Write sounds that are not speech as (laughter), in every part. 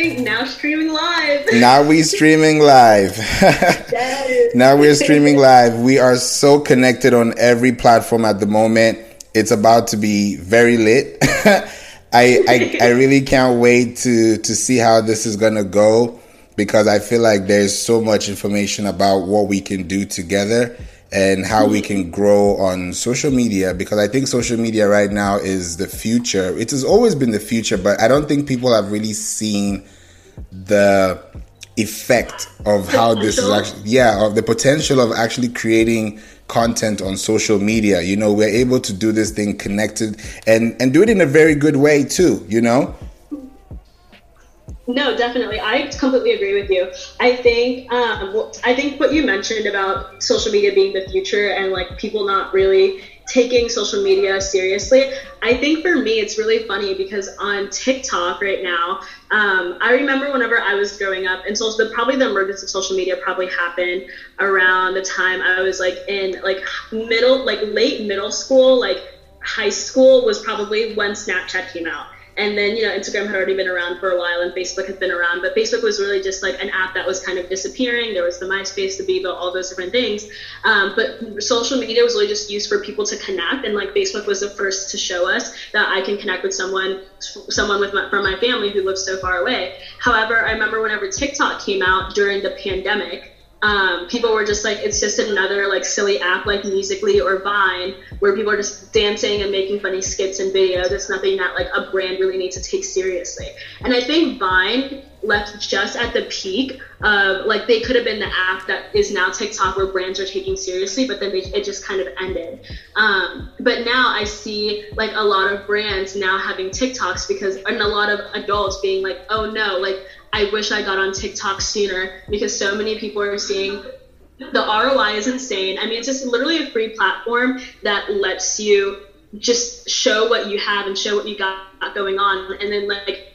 thing. Now streaming live. (laughs) now we streaming live. now we're streaming live. We are so connected on every platform at the moment. It's about to be very lit. (laughs) I, I I really can't wait to to see how this is gonna go because I feel like there's so much information about what we can do together and how we can grow on social media because I think social media right now is the future. It has always been the future, but I don't think people have really seen the effect of how this is actually yeah, of the potential of actually creating content on social media. You know, we're able to do this thing connected and and do it in a very good way too, you know? No, definitely. I completely agree with you. I think um, I think what you mentioned about social media being the future and like people not really taking social media seriously. I think for me, it's really funny because on TikTok right now, um, I remember whenever I was growing up, and so the, probably the emergence of social media probably happened around the time I was like in like middle, like late middle school, like high school was probably when Snapchat came out. And then, you know, Instagram had already been around for a while and Facebook had been around, but Facebook was really just like an app that was kind of disappearing. There was the MySpace, the Bebo, all those different things. Um, but social media was really just used for people to connect. And like Facebook was the first to show us that I can connect with someone, someone with my, from my family who lives so far away. However, I remember whenever TikTok came out during the pandemic, um, people were just like, it's just another like silly app like Musical.ly or Vine where people are just dancing and making funny skits and videos. It's nothing that like a brand really needs to take seriously. And I think Vine left just at the peak of like they could have been the app that is now TikTok where brands are taking seriously, but then they, it just kind of ended. Um, but now I see like a lot of brands now having TikToks because and a lot of adults being like, oh no, like I wish I got on TikTok sooner because so many people are seeing the ROI is insane. I mean, it's just literally a free platform that lets you just show what you have and show what you got going on. And then, like,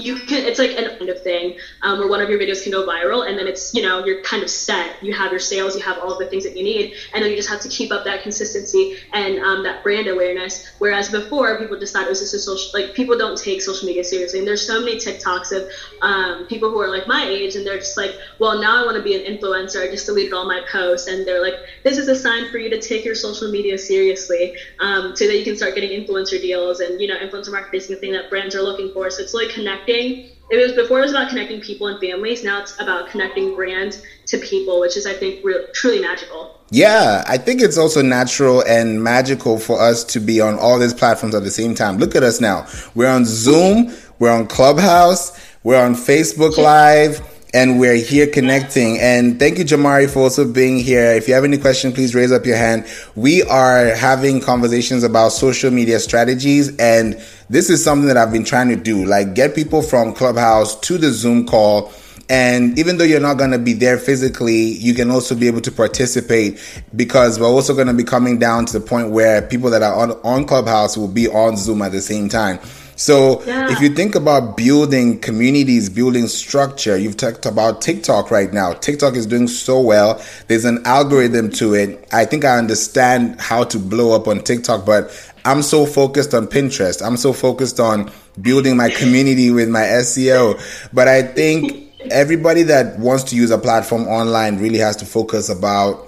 you can it's like an end of thing um, where one of your videos can go viral and then it's you know you're kind of set. You have your sales you have all the things that you need and then you just have to keep up that consistency and um, that brand awareness. Whereas before people just thought it was just a social like people don't take social media seriously and there's so many tiktoks of um, people who are like my age and they're just like well now i want to be an influencer i just deleted all my posts and they're like this is a sign for you to take your social media seriously um, so that you can start getting influencer deals and you know influencer marketing is the thing that brands are looking for so it's like connecting it was before it was about connecting people and families now it's about connecting brands to people which is i think truly magical. Yeah i think it's also natural and magical for us to be on all these platforms at the same time. Look at us now. We're on zoom we're on clubhouse we're on facebook live and we're here connecting. And thank you, Jamari, for also being here. If you have any questions, please raise up your hand. We are having conversations about social media strategies, and this is something that I've been trying to do, like get people from Clubhouse to the Zoom call. And even though you're not going to be there physically, you can also be able to participate because we're also going to be coming down to the point where people that are on, on Clubhouse will be on Zoom at the same time. So yeah. if you think about building communities, building structure, you've talked about TikTok right now. TikTok is doing so well. There's an algorithm to it. I think I understand how to blow up on TikTok, but I'm so focused on Pinterest. I'm so focused on building my community with my SEO. But I think everybody that wants to use a platform online really has to focus about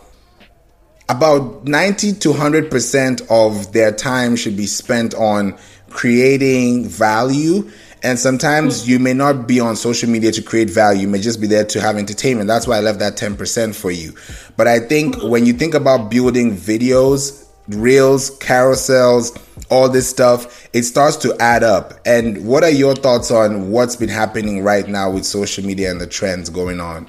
about 90 to 100% of their time should be spent on creating value. And sometimes you may not be on social media to create value. You may just be there to have entertainment. That's why I left that 10% for you. But I think when you think about building videos, reels, carousels, all this stuff, it starts to add up. And what are your thoughts on what's been happening right now with social media and the trends going on?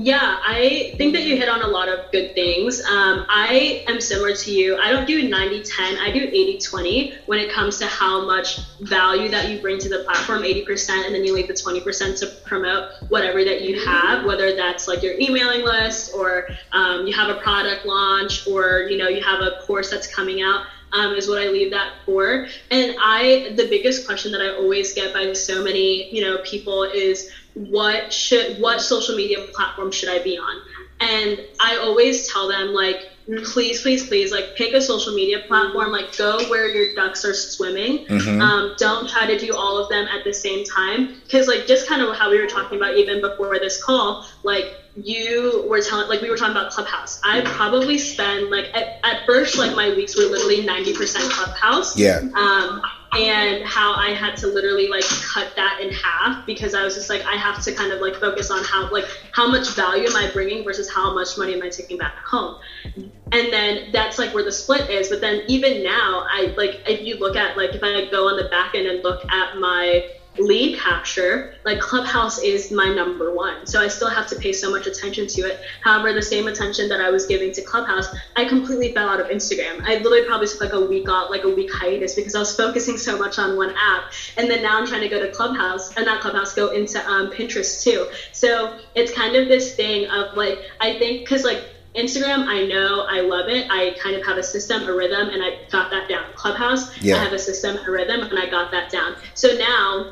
Yeah, I think that you hit on a lot of good things. Um, I am similar to you. I don't do 90 10, I do 80 20 when it comes to how much value that you bring to the platform 80%, and then you leave the 20% to promote whatever that you have, whether that's like your emailing list or um, you have a product launch or you know you have a course that's coming out. Um, is what I leave that for. And I, the biggest question that I always get by so many, you know, people is, what should what social media platform should I be on? And I always tell them like please, please, please, like pick a social media platform. Like go where your ducks are swimming. Mm-hmm. Um, don't try to do all of them at the same time. Because like just kind of how we were talking about even before this call, like you were telling like we were talking about clubhouse i probably spend like at, at first like my weeks were literally 90% clubhouse Yeah. um, and how I had to literally like cut that in half because I was just like I have to kind of like focus on how like how much value am I bringing versus how much money am I taking back home, and then that's like where the split is. But then even now, I like if you look at like if I go on the back end and look at my lead capture, like Clubhouse is my number one. So I still have to pay so much attention to it. However, the same attention that I was giving to Clubhouse, I completely fell out of Instagram. I literally probably took like a week off, like a week hiatus because I was focusing so much on one app. And then now I'm trying to go to Clubhouse, and not Clubhouse, go into um, Pinterest too. So it's kind of this thing of like, I think, because like, Instagram, I know I love it. I kind of have a system, a rhythm, and I got that down. Clubhouse, Yeah. I have a system, a rhythm, and I got that down. So now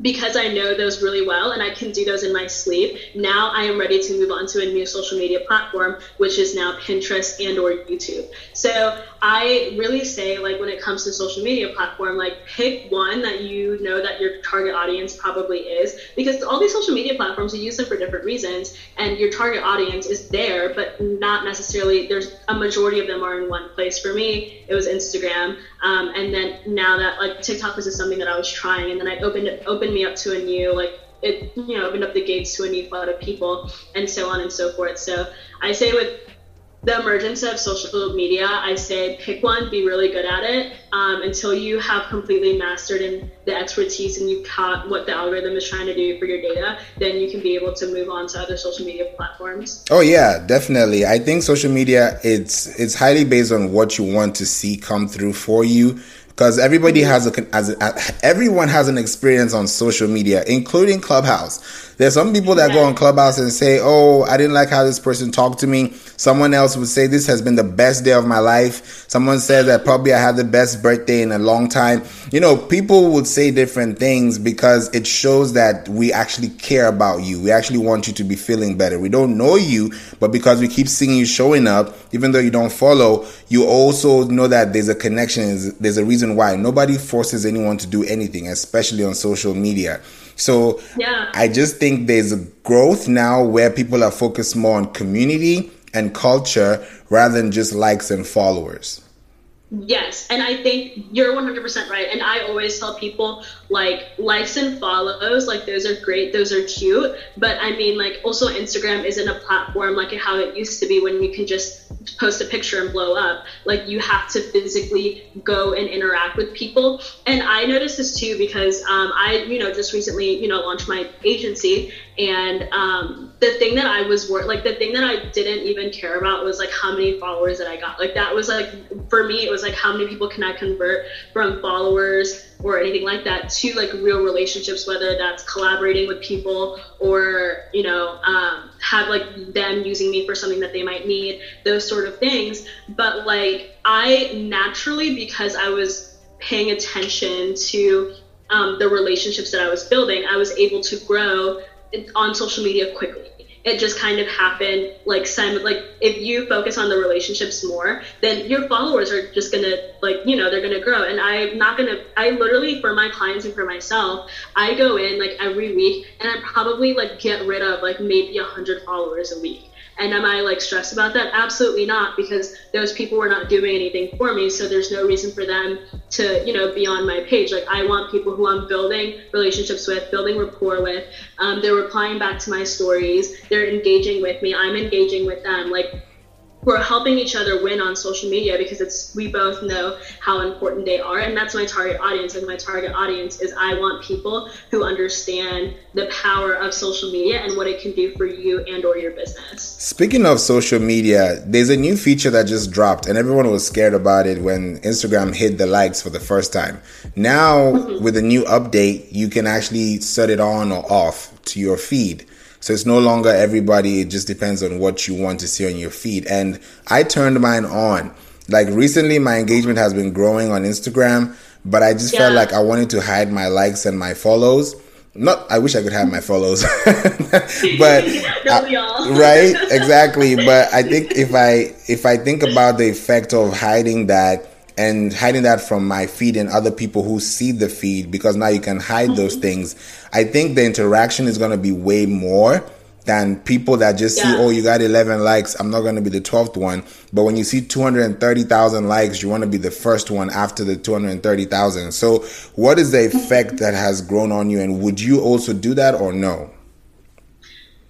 because I know those really well and I can do those in my sleep, now I am ready to move on to a new social media platform, which is now Pinterest and or YouTube. So I really say like when it comes to social media platform, like pick one that you know that your target audience probably is because all these social media platforms you use them for different reasons and your target audience is there, but not necessarily there's a majority of them are in one place. For me, it was Instagram. Um, and then now that like TikTok was just something that I was trying and then I opened it opened me up to a new like it you know opened up the gates to a new flood of people and so on and so forth. So I say with the emergence of social media, I say pick one, be really good at it um, until you have completely mastered in the expertise and you've caught what the algorithm is trying to do for your data. Then you can be able to move on to other social media platforms. Oh yeah, definitely. I think social media it's it's highly based on what you want to see come through for you because everybody has a, has a everyone has an experience on social media, including Clubhouse. There's some people that go on Clubhouse and say, "Oh, I didn't like how this person talked to me." Someone else would say, "This has been the best day of my life." Someone said that probably I had the best birthday in a long time. You know, people would say different things because it shows that we actually care about you. We actually want you to be feeling better. We don't know you, but because we keep seeing you showing up, even though you don't follow, you also know that there's a connection. There's a reason why. Nobody forces anyone to do anything, especially on social media. So Yeah. I just think there's a growth now where people are focused more on community and culture rather than just likes and followers. Yes, and I think you're 100% right. And I always tell people like likes and follows, like those are great, those are cute. But I mean, like also Instagram isn't a platform like how it used to be when you can just post a picture and blow up. Like you have to physically go and interact with people. And I noticed this too because um, I, you know, just recently, you know, launched my agency. And um, the thing that I was wor- like the thing that I didn't even care about was like how many followers that I got. Like that was like for me, it was like how many people can I convert from followers or anything like that to like real relationships, whether that's collaborating with people or you know um, have like them using me for something that they might need, those sort of things. But like I naturally because I was paying attention to um, the relationships that I was building, I was able to grow on social media quickly. It just kind of happened like Simon like if you focus on the relationships more, then your followers are just gonna like, you know, they're gonna grow. And I'm not gonna I literally for my clients and for myself, I go in like every week and I probably like get rid of like maybe a hundred followers a week. And am I like stressed about that? Absolutely not, because those people were not doing anything for me. So there's no reason for them to, you know, be on my page. Like I want people who I'm building relationships with, building rapport with. Um, they're replying back to my stories. They're engaging with me. I'm engaging with them. Like we're helping each other win on social media because it's we both know how important they are and that's my target audience and my target audience is i want people who understand the power of social media and what it can do for you and or your business Speaking of social media, there's a new feature that just dropped, and everyone was scared about it when Instagram hid the likes for the first time. Now, mm-hmm. with a new update, you can actually set it on or off to your feed. So it's no longer everybody, it just depends on what you want to see on your feed. And I turned mine on. Like recently, my engagement has been growing on Instagram, but I just felt like I wanted to hide my likes and my follows. not I wish I could have my follows, (laughs) but (laughs) uh, right, exactly. (laughs) But I think if I if I think about the effect of hiding that and hiding that from my feed and other people who see the feed because now you can hide mm-hmm. those things, I think the interaction is going to be way more than people that just yeah. see, oh, you got 11 likes. I'm not going to be the 12th one. But when you see 230,000 likes, you want to be the first one after the 230,000. So what is the effect that has grown on you? And would you also do that or no?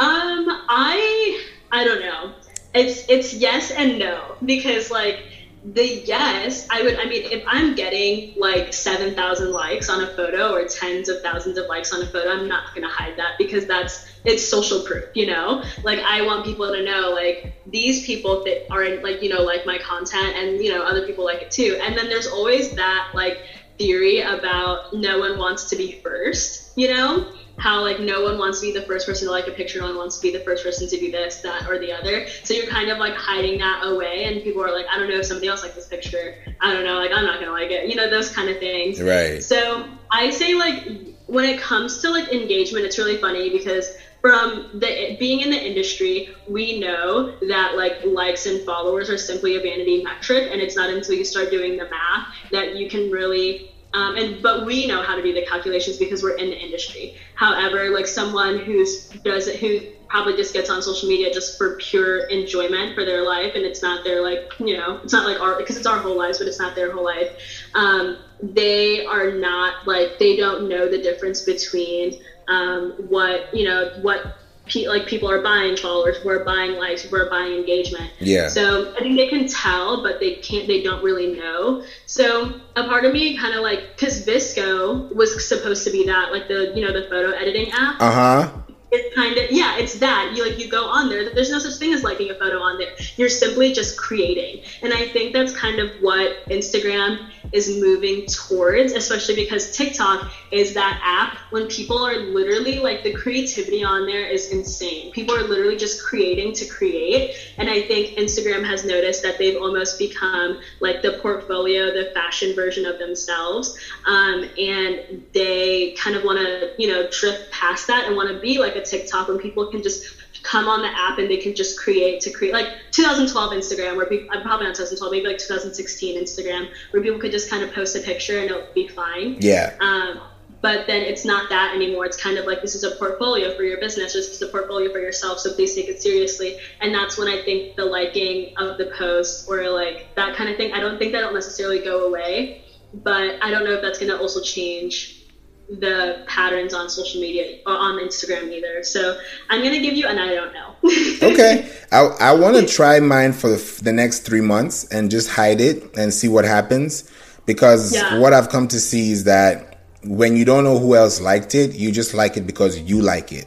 Um, I, I don't know. It's, it's yes and no because like, the yes, I would. I mean, if I'm getting like seven thousand likes on a photo or tens of thousands of likes on a photo, I'm not gonna hide that because that's it's social proof. You know, like I want people to know like these people that are like you know like my content and you know other people like it too. And then there's always that like theory about no one wants to be first. You know, how like no one wants to be the first person to like a picture, no one wants to be the first person to do this, that, or the other. So you're kind of like hiding that away, and people are like, I don't know if somebody else likes this picture. I don't know, like I'm not gonna like it. You know, those kind of things. Right. So I say like when it comes to like engagement, it's really funny because from the being in the industry, we know that like likes and followers are simply a vanity metric, and it's not until you start doing the math that you can really um, and but we know how to do the calculations because we're in the industry. However, like someone who's does it who probably just gets on social media just for pure enjoyment for their life, and it's not their like you know it's not like our because it's our whole lives, but it's not their whole life. Um, they are not like they don't know the difference between um, what you know what pe- like people are buying followers, we're buying likes, we're buying engagement. Yeah. So I think they can tell, but they can't. They don't really know. So a part of me kind of like because VSCO was supposed to be that like the you know the photo editing app. Uh huh it's kind of yeah it's that. You like you go on there. There's no such thing as liking a photo on there. You're simply just creating. And i think that's kind of what instagram is moving towards especially because tiktok is that app when people are literally like the creativity on there is insane. People are literally just creating to create. And i think instagram has noticed that they've almost become like the portfolio the fashion version of themselves. Um, and they kind of want to you know drift past that and want to be like a TikTok when people can just come on the app and they can just create to create like 2012 Instagram where people I'm probably not 2012 maybe like 2016 Instagram where people could just kind of post a picture and it'll be fine. Yeah. Um, but then it's not that anymore. It's kind of like this is a portfolio for your business, this is a portfolio for yourself. So please take it seriously. And that's when I think the liking of the post or like that kind of thing. I don't think that'll necessarily go away, but I don't know if that's going to also change the patterns on social media or on Instagram either. So I'm gonna give you, and I don't know. (laughs) okay, I I want to try mine for the, the next three months and just hide it and see what happens because yeah. what I've come to see is that when you don't know who else liked it, you just like it because you like it.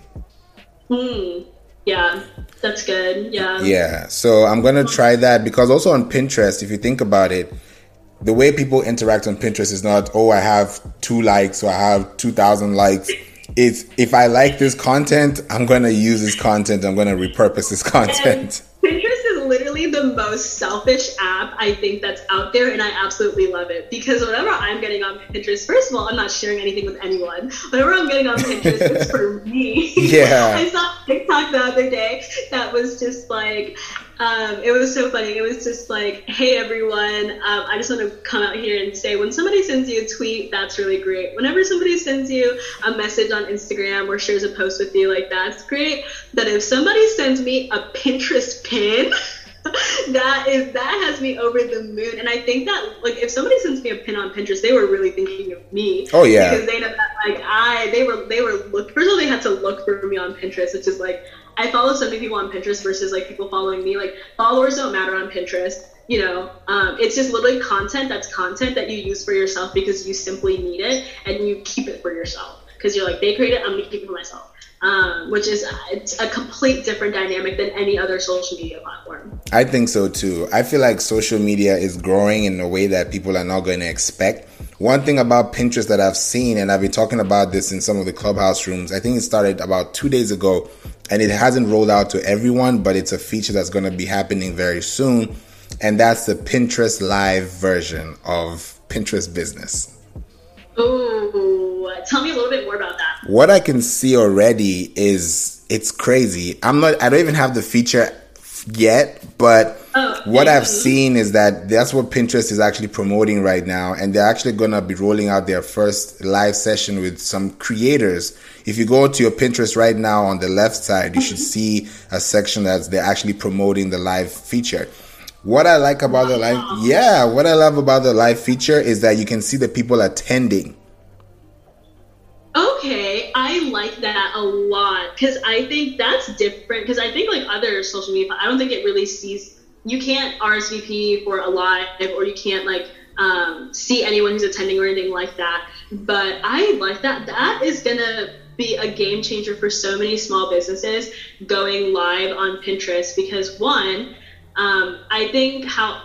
Hmm. Yeah, that's good. Yeah. Yeah. So I'm gonna try that because also on Pinterest, if you think about it the way people interact on Pinterest is not, oh, I have two likes or I have 2,000 likes. It's if I like this content, I'm going to use this content. I'm going to repurpose this (laughs) content. And Pinterest is literally the most selfish app I think that's out there, and I absolutely love it because whatever I'm getting on Pinterest, first of all, I'm not sharing anything with anyone. Whatever I'm getting on Pinterest, it's for (laughs) me. Yeah. I saw TikTok the other day that was just like, um, it was so funny. It was just like, hey everyone, um, I just want to come out here and say when somebody sends you a tweet, that's really great. Whenever somebody sends you a message on Instagram or shares a post with you, like that's great. But if somebody sends me a Pinterest pin, (laughs) that is that has me over the moon. And I think that like if somebody sends me a pin on Pinterest, they were really thinking of me. Oh yeah. Because they know that like I they were they were look first of all they had to look for me on Pinterest, which is like I follow so many people on Pinterest versus like people following me. Like followers don't matter on Pinterest. You know, um, it's just literally content that's content that you use for yourself because you simply need it and you keep it for yourself because you're like they created, I'm gonna keep it for myself. Um, which is it's a complete different dynamic than any other social media platform. I think so too. I feel like social media is growing in a way that people are not going to expect. One thing about Pinterest that I've seen, and I've been talking about this in some of the clubhouse rooms, I think it started about two days ago, and it hasn't rolled out to everyone, but it's a feature that's going to be happening very soon. And that's the Pinterest Live version of Pinterest Business. Ooh, tell me a little bit more about that. what I can see already is it's crazy. I'm not. I don't even have the feature yet, but what I've seen is that that's what Pinterest is actually promoting right now, and they're actually gonna be rolling out their first live session with some creators. If you go to your Pinterest right now on the left side, you should see a section that they're actually promoting the live feature. What I like about the live, yeah, what I love about the live feature is that you can see the people attending. Okay, I like that a lot because I think that's different. Because I think like other social media, I don't think it really sees. You can't RSVP for a live, or you can't like um, see anyone who's attending or anything like that. But I like that. That is gonna be a game changer for so many small businesses going live on Pinterest because one, um, I think how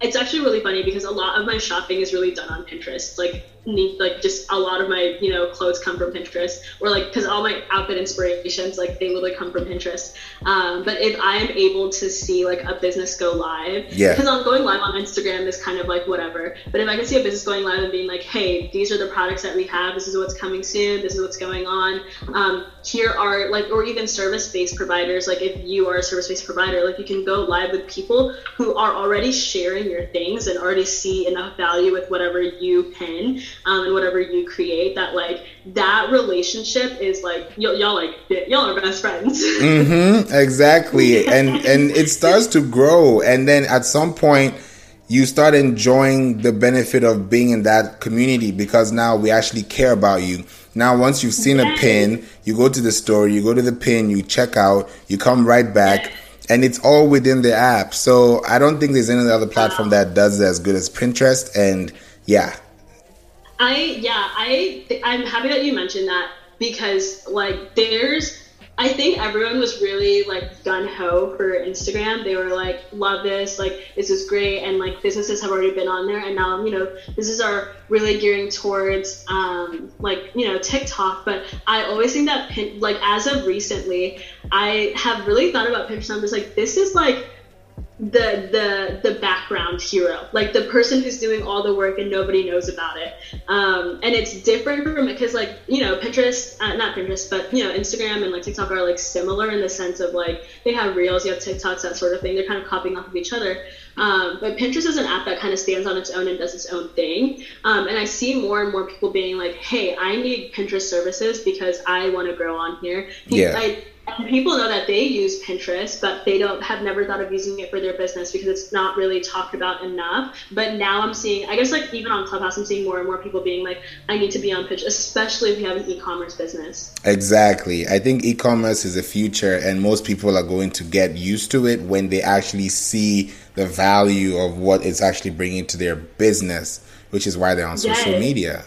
it's actually really funny because a lot of my shopping is really done on Pinterest. Like need like just a lot of my you know clothes come from Pinterest or like because all my outfit inspirations like they literally come from Pinterest. Um, but if I am able to see like a business go live, yeah, because I'm going live on Instagram is kind of like whatever. But if I can see a business going live and being like, hey, these are the products that we have. This is what's coming soon. This is what's going on. Um, here are like or even service-based providers. Like if you are a service-based provider, like you can go live with people who are already sharing your things and already see enough value with whatever you pin um, and whatever you create that like that relationship is like y- y'all like y'all are best friends. (laughs) Mm-hmm, exactly. And and it starts to grow. And then at some point you start enjoying the benefit of being in that community because now we actually care about you. Now once you've seen yes. a pin you go to the store you go to the pin you check out you come right back yes. and it's all within the app. So I don't think there's any other platform that does it as good as Pinterest. And yeah, I yeah, I I'm happy that you mentioned that because like there's I think everyone was really like gun ho for Instagram. They were like, love this, like this is great, and like businesses have already been on there, and now you know businesses are really gearing towards um, like you know TikTok. But I always think that pin, like as of recently, I have really thought about Pinterest. I'm just like, this is like the the the background hero like the person who's doing all the work and nobody knows about it. Um, and it's different from because like you know pinterest uh, not pinterest but you know instagram and like tiktok are like similar in the sense of like they have reels you have tiktoks that sort of thing. They're kind of copying off of each other. Um, but pinterest is an app that kind of stands on its own and does its own thing. Um, and i see more and more people being like hey i need pinterest services because i want to grow on here. Yeah. I, people know that they use Pinterest, but they don't have never thought of using it for their business because it's not really talked about enough. But now I'm seeing, I guess, like even on Clubhouse, I'm seeing more and more people being like, I need to be on Pinterest, especially if you have an e-commerce business. Exactly. I think e-commerce is the future, and most people are going to get used to it when they actually see the value of what it's actually bringing to their business, which is why they're on yes. social media.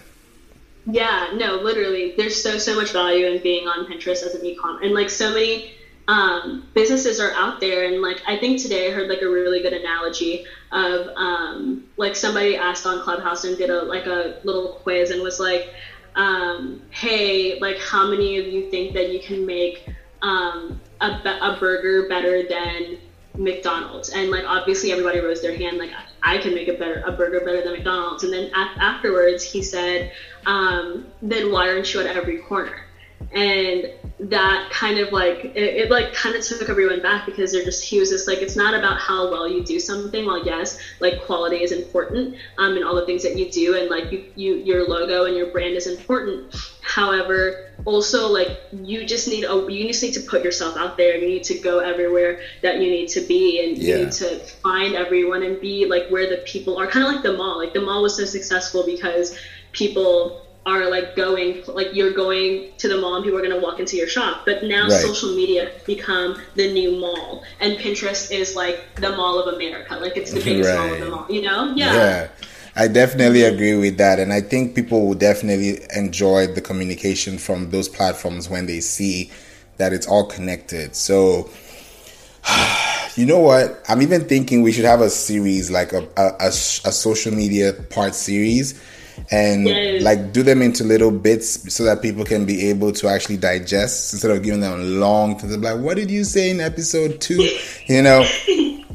Yeah, no, literally, there's so so much value in being on Pinterest as an e-com, and like so many um, businesses are out there, and like I think today I heard like a really good analogy of um, like somebody asked on Clubhouse and did a like a little quiz and was like, um, hey, like how many of you think that you can make um, a, a burger better than McDonald's? And like obviously everybody rose their hand like I can make a better a burger better than McDonald's. And then af- afterwards, he said, um, "Then why aren't you at every corner?" And that kind of like it, it, like kind of took everyone back because they're just he was just like it's not about how well you do something. Well, yes, like quality is important, um, and all the things that you do, and like you, you your logo and your brand is important. However, also like you just need a you just need to put yourself out there. And you need to go everywhere that you need to be, and yeah. you need to find everyone and be like where the people are. Kind of like the mall. Like the mall was so successful because people are like going like you're going to the mall and people are going to walk into your shop but now right. social media become the new mall and pinterest is like the mall of america like it's the biggest right. mall of the mall you know yeah yeah I definitely agree with that. And I think people will definitely enjoy the communication from those platforms when they see that it's all connected. So, (sighs) you know what? I'm even thinking we should have a series, like a, a, a, a social media part series and yes. like do them into little bits so that people can be able to actually digest instead of giving them long. Like, what did you say in episode two? (laughs) You know?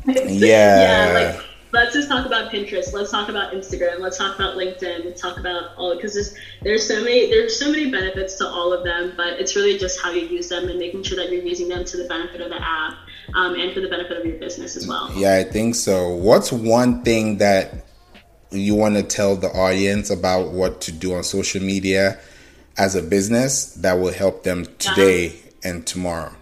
yeah. yeah like, let's just talk about Pinterest. Let's talk about Instagram. Let's talk about LinkedIn. Let's talk about all because there's there's so many there's so many benefits to all of them, but it's really just how you use them and making sure that you're using them to the benefit of the app um, and for the benefit of your business as well. Yeah, I think so. What's one thing that you want to tell the audience about what to do on social media as a business that will help them today and tomorrow?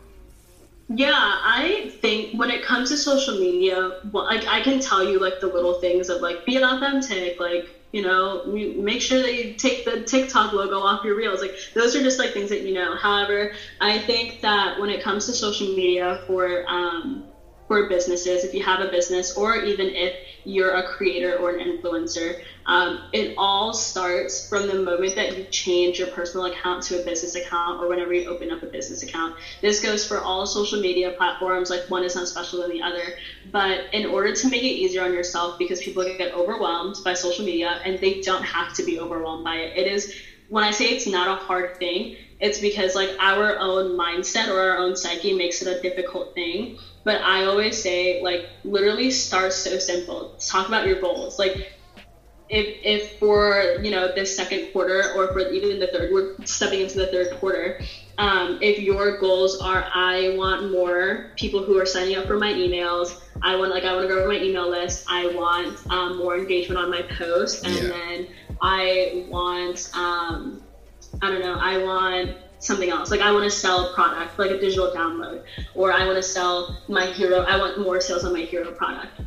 Yeah, I think when it comes to social media, well, like I can tell you like the little things of like being authentic, like you know, make sure that you take the TikTok logo off your reels. Like those are just like things that you know. However, I think that when it comes to social media for um, for businesses, if you have a business, or even if you're a creator or an influencer, um, it all starts from the moment that you change your personal account to a business account or whenever you open up a business account. This goes for all social media platforms, like one is not special than the other. But in order to make it easier on yourself, because people get overwhelmed by social media and they don't have to be overwhelmed by it, it is when I say it's not a hard thing, it's because like our own mindset or our own psyche makes it a difficult thing. But I always say, like, literally start so simple. Talk about your goals. Like, if, if for you know this second quarter or for even the third, we're stepping into the third quarter. Um, if your goals are, I want more people who are signing up for my emails. I want like I want to grow my email list. I want um, more engagement on my post, and yeah. then I want um, I don't know. I want something else. Like I want to sell a product, like a digital download, or I want to sell my hero. I want more sales on my hero product.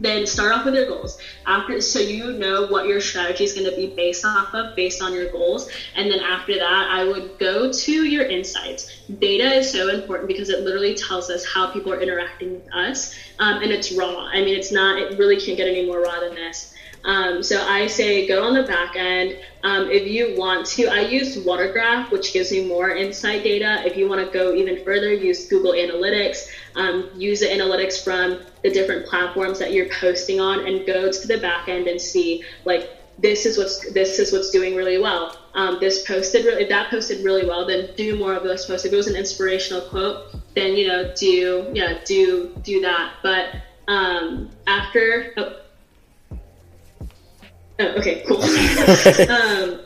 Then start off with your goals. After, so you know what your strategy is going to be based off of, based on your goals. And then after that, I would go to your insights. Data is so important because it literally tells us how people are interacting with us, um, and it's raw. I mean, it's not. It really can't get any more raw than this. Um, so I say go on the back end. Um, if you want to, I use Watergraph, which gives me more insight data. If you want to go even further, use Google Analytics. Um, use the analytics from the different platforms that you're posting on, and go to the back end and see like this is what's this is what's doing really well. Um, this posted if that posted really well, then do more of those posts. If it was an inspirational quote, then you know do yeah do do that. But um, after oh, Oh, okay, cool. (laughs) (laughs) um,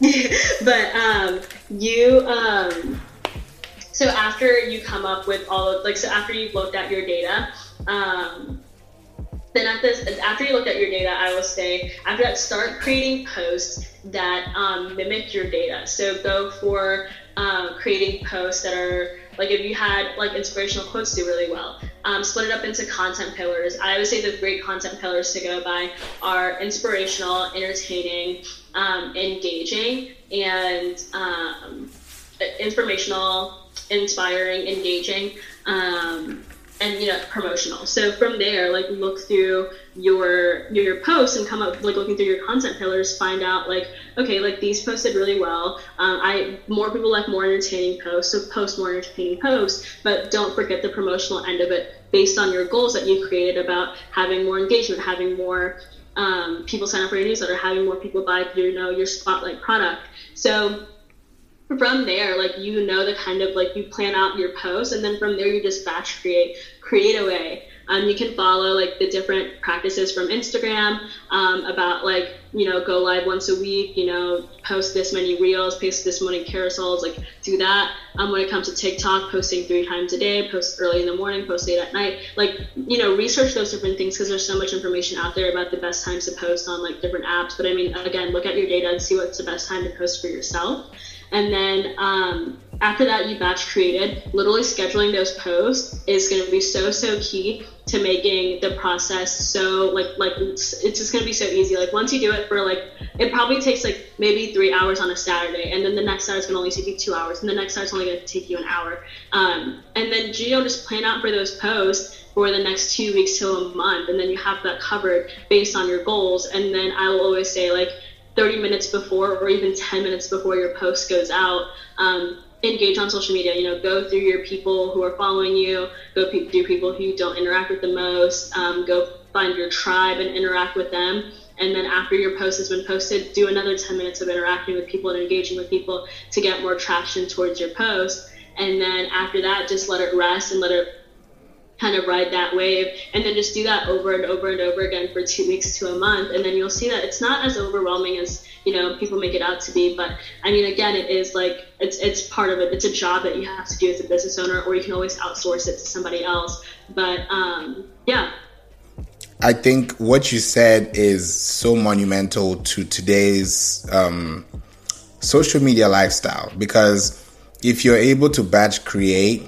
(laughs) but um, you um, so after you come up with all of like so after you've looked at your data, um, then at this after you looked at your data, I will say after that start creating posts that um, mimic your data. So go for uh, creating posts that are like if you had like inspirational quotes do really well. Um, split it up into content pillars. I would say the great content pillars to go by are inspirational, entertaining, um, engaging, and um, informational, inspiring, engaging. Um, and you know promotional. So from there like look through your your posts and come up like looking through your content pillars find out like okay like these posted really well. Um, i more people like more entertaining posts so post more entertaining posts but don't forget the promotional end of it based on your goals that you've created about having more engagement having more um, people sign up for your newsletter having more people buy you know your spotlight product. So from there, like you know the kind of like you plan out your post, and then from there you just batch create, create away. Um, you can follow like the different practices from Instagram um, about like you know go live once a week, you know post this many reels, post this many carousels, like do that. Um, when it comes to TikTok, posting three times a day, post early in the morning, post late at night, like you know research those different things because there's so much information out there about the best times to post on like different apps. But I mean again, look at your data and see what's the best time to post for yourself. And then um, after that, you batch created. Literally scheduling those posts is going to be so so key to making the process so like like it's, it's just going to be so easy. Like once you do it for like it probably takes like maybe three hours on a Saturday, and then the next Saturday is going to only take you two hours, and the next Saturday is only going to take you an hour. Um, and then Geo just plan out for those posts for the next two weeks to a month, and then you have that covered based on your goals. And then I will always say like 30 minutes before or even 10 minutes before your post goes out um, engage on social media you know go through your people who are following you go pe- through people who you don't interact with the most um, go find your tribe and interact with them. And then after your post has been posted do another 10 minutes of interacting with people and engaging with people to get more traction towards your post. And then after that just let it rest and let it kind of ride that wave and then just do that over and over and over again for two weeks to a month. And then you'll see that it's not as overwhelming as you know people make it out to be. But i mean again it is like it's it's part of it. It's a job that you have to do as a business owner or you can always outsource it to somebody else. But um, yeah. I think what you said is so monumental to today's um, social media lifestyle because if you're able to batch create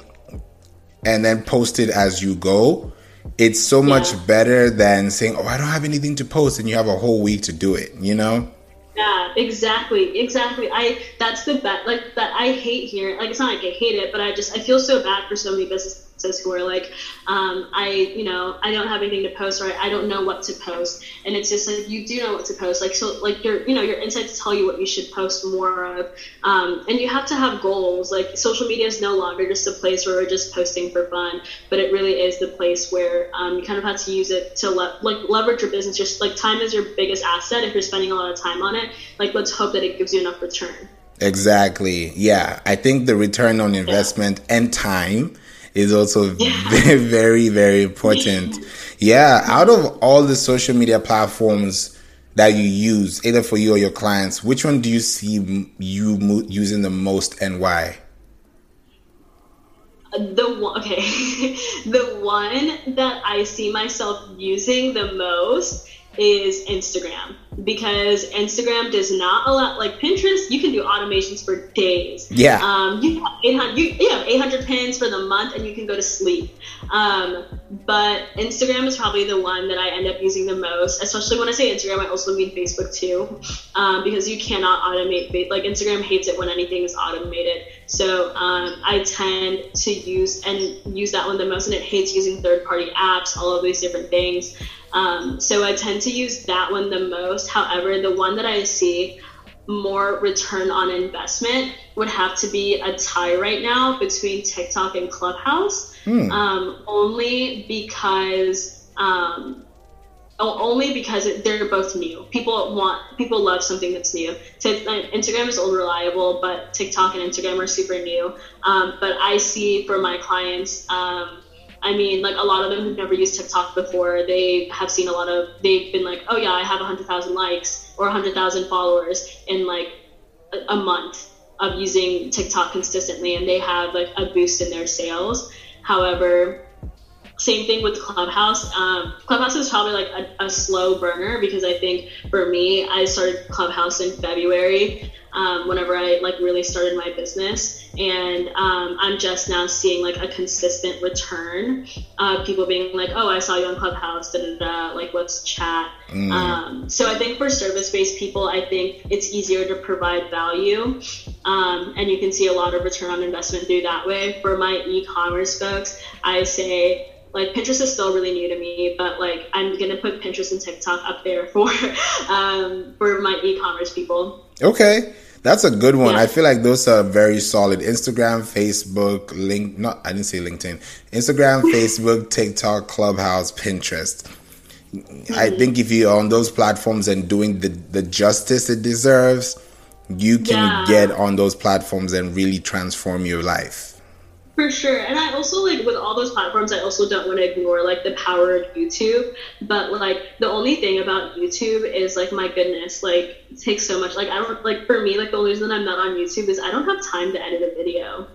and then post it as you go, it's so yeah. much better than saying, "Oh, I don't have anything to post," and you have a whole week to do it. You know? Yeah, exactly, exactly. I that's the best. Like that, I hate hearing. Like it's not like I hate it, but I just I feel so bad for so many businesses who are like, um, I, you know, I don't have anything to post or I don't know what to post. And it's just like, you do know what to post. Like, so like your, you know, your insights tell you what you should post more of. Um, and you have to have goals. Like social media is no longer just a place where we're just posting for fun, but it really is the place where um, you kind of have to use it to le- like leverage your business. Just like time is your biggest asset. If you're spending a lot of time on it, like let's hope that it gives you enough return. Exactly. Yeah. I think the return on investment yeah. and time is also (laughs) very, (laughs) very, very important. Yeah, out of all the social media platforms that you use, either for you or your clients, which one do you see you using the most and why? Uh, the one, okay, (laughs) the one that I see myself using the most is Instagram because Instagram does not allow like Pinterest. You can do automations for days. Yeah. Um, you have 800. You, you have 800 pins for the month, and you can go to sleep. Um, but Instagram is probably the one that I end up using the most. Especially when I say Instagram, I also mean Facebook too, um, because you cannot automate. Like Instagram hates it when anything is automated. So um, I tend to use and use that one the most, and it hates using third-party apps, all of these different things. Um, so I tend to use that one the most. However, the one that I see more return on investment would have to be a tie right now between TikTok and Clubhouse. Hmm. Um, only because um, only because it, they're both new. People want people love something that's new. Instagram is old reliable, but TikTok and Instagram are super new. Um, but I see for my clients um, I mean, like a lot of them who've never used TikTok before, they have seen a lot of, they've been like, oh yeah, I have 100,000 likes or 100,000 followers in like a month of using TikTok consistently, and they have like a boost in their sales. However, same thing with Clubhouse. Um, Clubhouse is probably like a, a, slow burner because I think for me, I started Clubhouse in February um, whenever I like really started my business, and um, I'm just now seeing like a consistent return of people being like, "Oh, I saw you on Clubhouse, da da da, like let's chat." Mm. Um, so I think for service-based people, I think it's easier to provide value, um, and you can see a lot of return on investment through that way. For my e-commerce folks, I say like Pinterest is still really new to me, but like I'm gonna put Pinterest and TikTok up there (laughs) for um, for my e-commerce people. Okay. That's a good one. Yeah. I feel like those are very solid. Instagram, Facebook, link not I didn't say LinkedIn. Instagram, (laughs) Facebook, TikTok, Clubhouse, Pinterest. Mm-hmm. I think if you're on those platforms and doing the, the justice it deserves, you can yeah. get on those platforms and really transform your life. For sure. And I also like with all those platforms, I also don't want to ignore like the power of YouTube. But like the only thing about YouTube is like my goodness, like it takes so much. Like I don't like for me, like the only reason I'm not on YouTube is I don't have time to edit a video.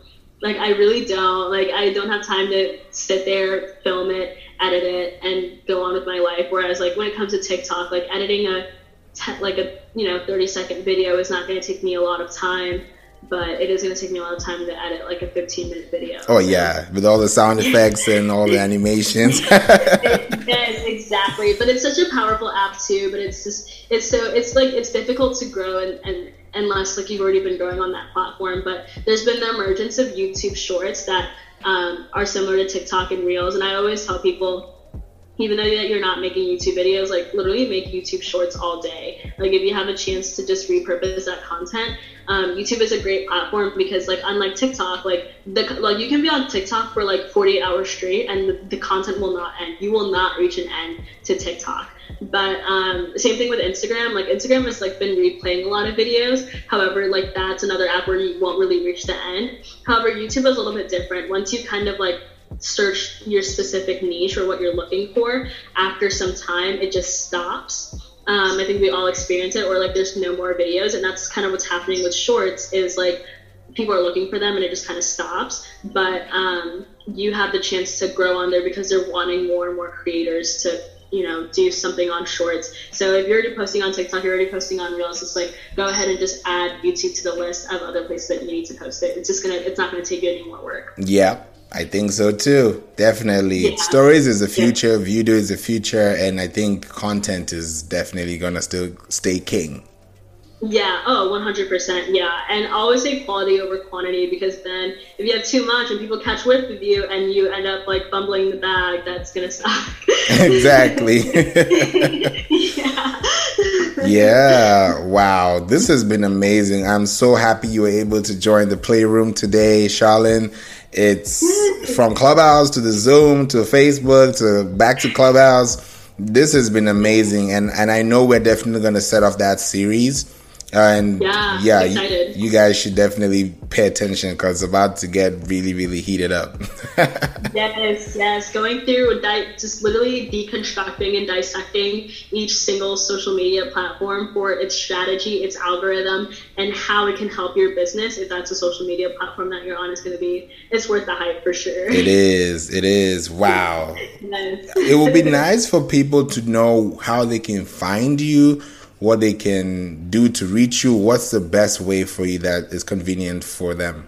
Like I really don't. Like I don't have time to sit there, film it, edit it, and go on with my life. Whereas like when it comes to TikTok, like editing a like a you know 30 second video is not going to take me a lot of time but it is going to take me a lot of time to edit like a 15 minute video. Oh yeah, with all the sound effects and all the (laughs) animations. yes, exactly. But it's such a powerful app too. But it's just it's so it's like it's difficult to grow and, and unless like you've already been growing on that platform. But there's been the emergence of YouTube Shorts that um, are similar to TikTok and Reels, and I always tell people even though that you're not making YouTube videos, like literally make YouTube shorts all day. Like if you have a chance to just repurpose that content, um, YouTube is a great platform because like unlike TikTok, like the like you can be on TikTok for like 48 hours straight and the, the content will not end. You will not reach an end to TikTok. But um, same thing with Instagram. Like Instagram has like been replaying a lot of videos. However, like that's another app where you won't really reach the end. However, YouTube is a little bit different. Once you kind of like search your specific niche or what you're looking for, after some time it just stops. Um, I think we all experience it, or like there's no more videos, and that's kind of what's happening with shorts. Is like people are looking for them, and it just kind of stops. But um, you have the chance to grow on there because they're wanting more and more creators to you know do something on shorts so if you're already posting on tiktok you're already posting on reels it's like go ahead and just add youtube to the list of other places that you need to post it it's just gonna it's not gonna take you any more work yeah I think so too. Definitely. Yeah. Stories is the future, yeah. video is the future, and I think content is definitely going to still stay king. Yeah, oh, 100%. Yeah. And always say quality over quantity because then if you have too much and people catch whiff of you and you end up like bumbling the bag, that's going to stop. exactly. (laughs) (laughs) yeah. yeah. Wow. This has been amazing. I'm so happy you were able to join the playroom today, Charlene. It's from Clubhouse to the Zoom to Facebook to back to Clubhouse. This has been amazing, and and I know we're definitely going to set off that series and yeah, yeah you, you, guys should definitely pay attention because it's about to get really, really heated up. (laughs) yes, yes. Going through di- just literally deconstructing and dissecting each single social media platform for its strategy, its algorithm, and how it can help your business. If that's a social media platform that you're on, is going to be it's worth the hype for sure. It is. It is. Wow. (laughs) yes. it will be nice for people to know how they can find you what they can do to reach you. What's the best way for you that is convenient for them?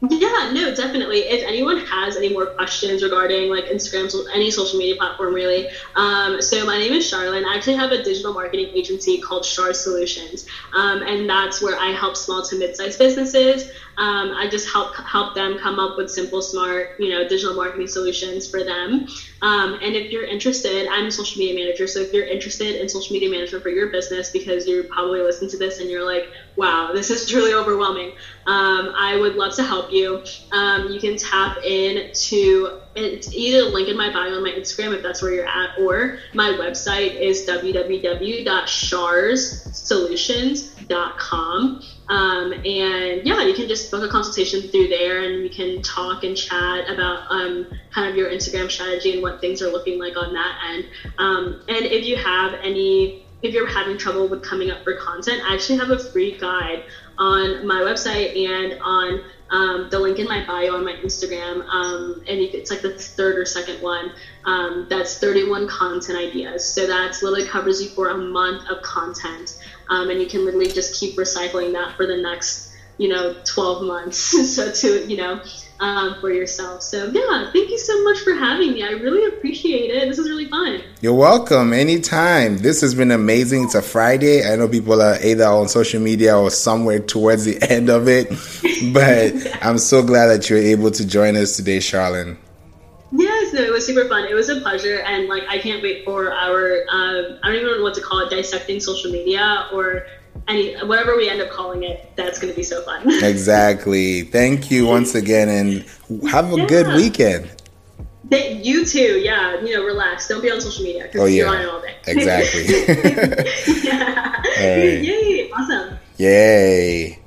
Yeah, no, definitely. If anyone has any more questions regarding like Instagram, any social media platform, really. Um, so my name is Charlene. I actually have a digital marketing agency called Char Solutions, um, and that's where I help small to mid-sized businesses. Um, I just help help them come up with simple, smart, you know, digital marketing solutions for them. Um, and if you're interested, I'm a social media manager. So if you're interested in social media management for your business, because you probably listen to this and you're like, wow, this is truly overwhelming, um, I would love to help you. Um, you can tap in to it's either the link in my bio on my Instagram if that's where you're at, or my website is www.charssolutions.com. Um, and yeah, you can just book a consultation through there and we can talk and chat about um, kind of your Instagram strategy and what things are looking like on that end. Um, and if you have any, if you're having trouble with coming up for content, I actually have a free guide on my website and on um, the link in my bio on my Instagram, um, and it's like the third or second one. Um, that's 31 content ideas. So that's literally covers you for a month of content, um, and you can literally just keep recycling that for the next, you know, 12 months. (laughs) so to you know, um, for yourself. So yeah, thank you so much for having me. I really appreciate it. This is really fun. You're welcome. Anytime. This has been amazing. It's a Friday. I know people are either on social media or somewhere towards the (laughs) end of it, but (laughs) I'm so glad that you're able to join us today, Charlene. Yes, no, it was super fun. It was a pleasure, and like I can't wait for our um, I don't even know what to call it, dissecting social media or any whatever we end up calling it, that's going to be so fun. (laughs) exactly. Thank you once again, and have a yeah. good weekend. You too. Yeah. You know, relax. Don't be on social media because oh, yeah. you're on it all day. Exactly. (laughs) (laughs) yeah. Right. Yay! Awesome. Yay.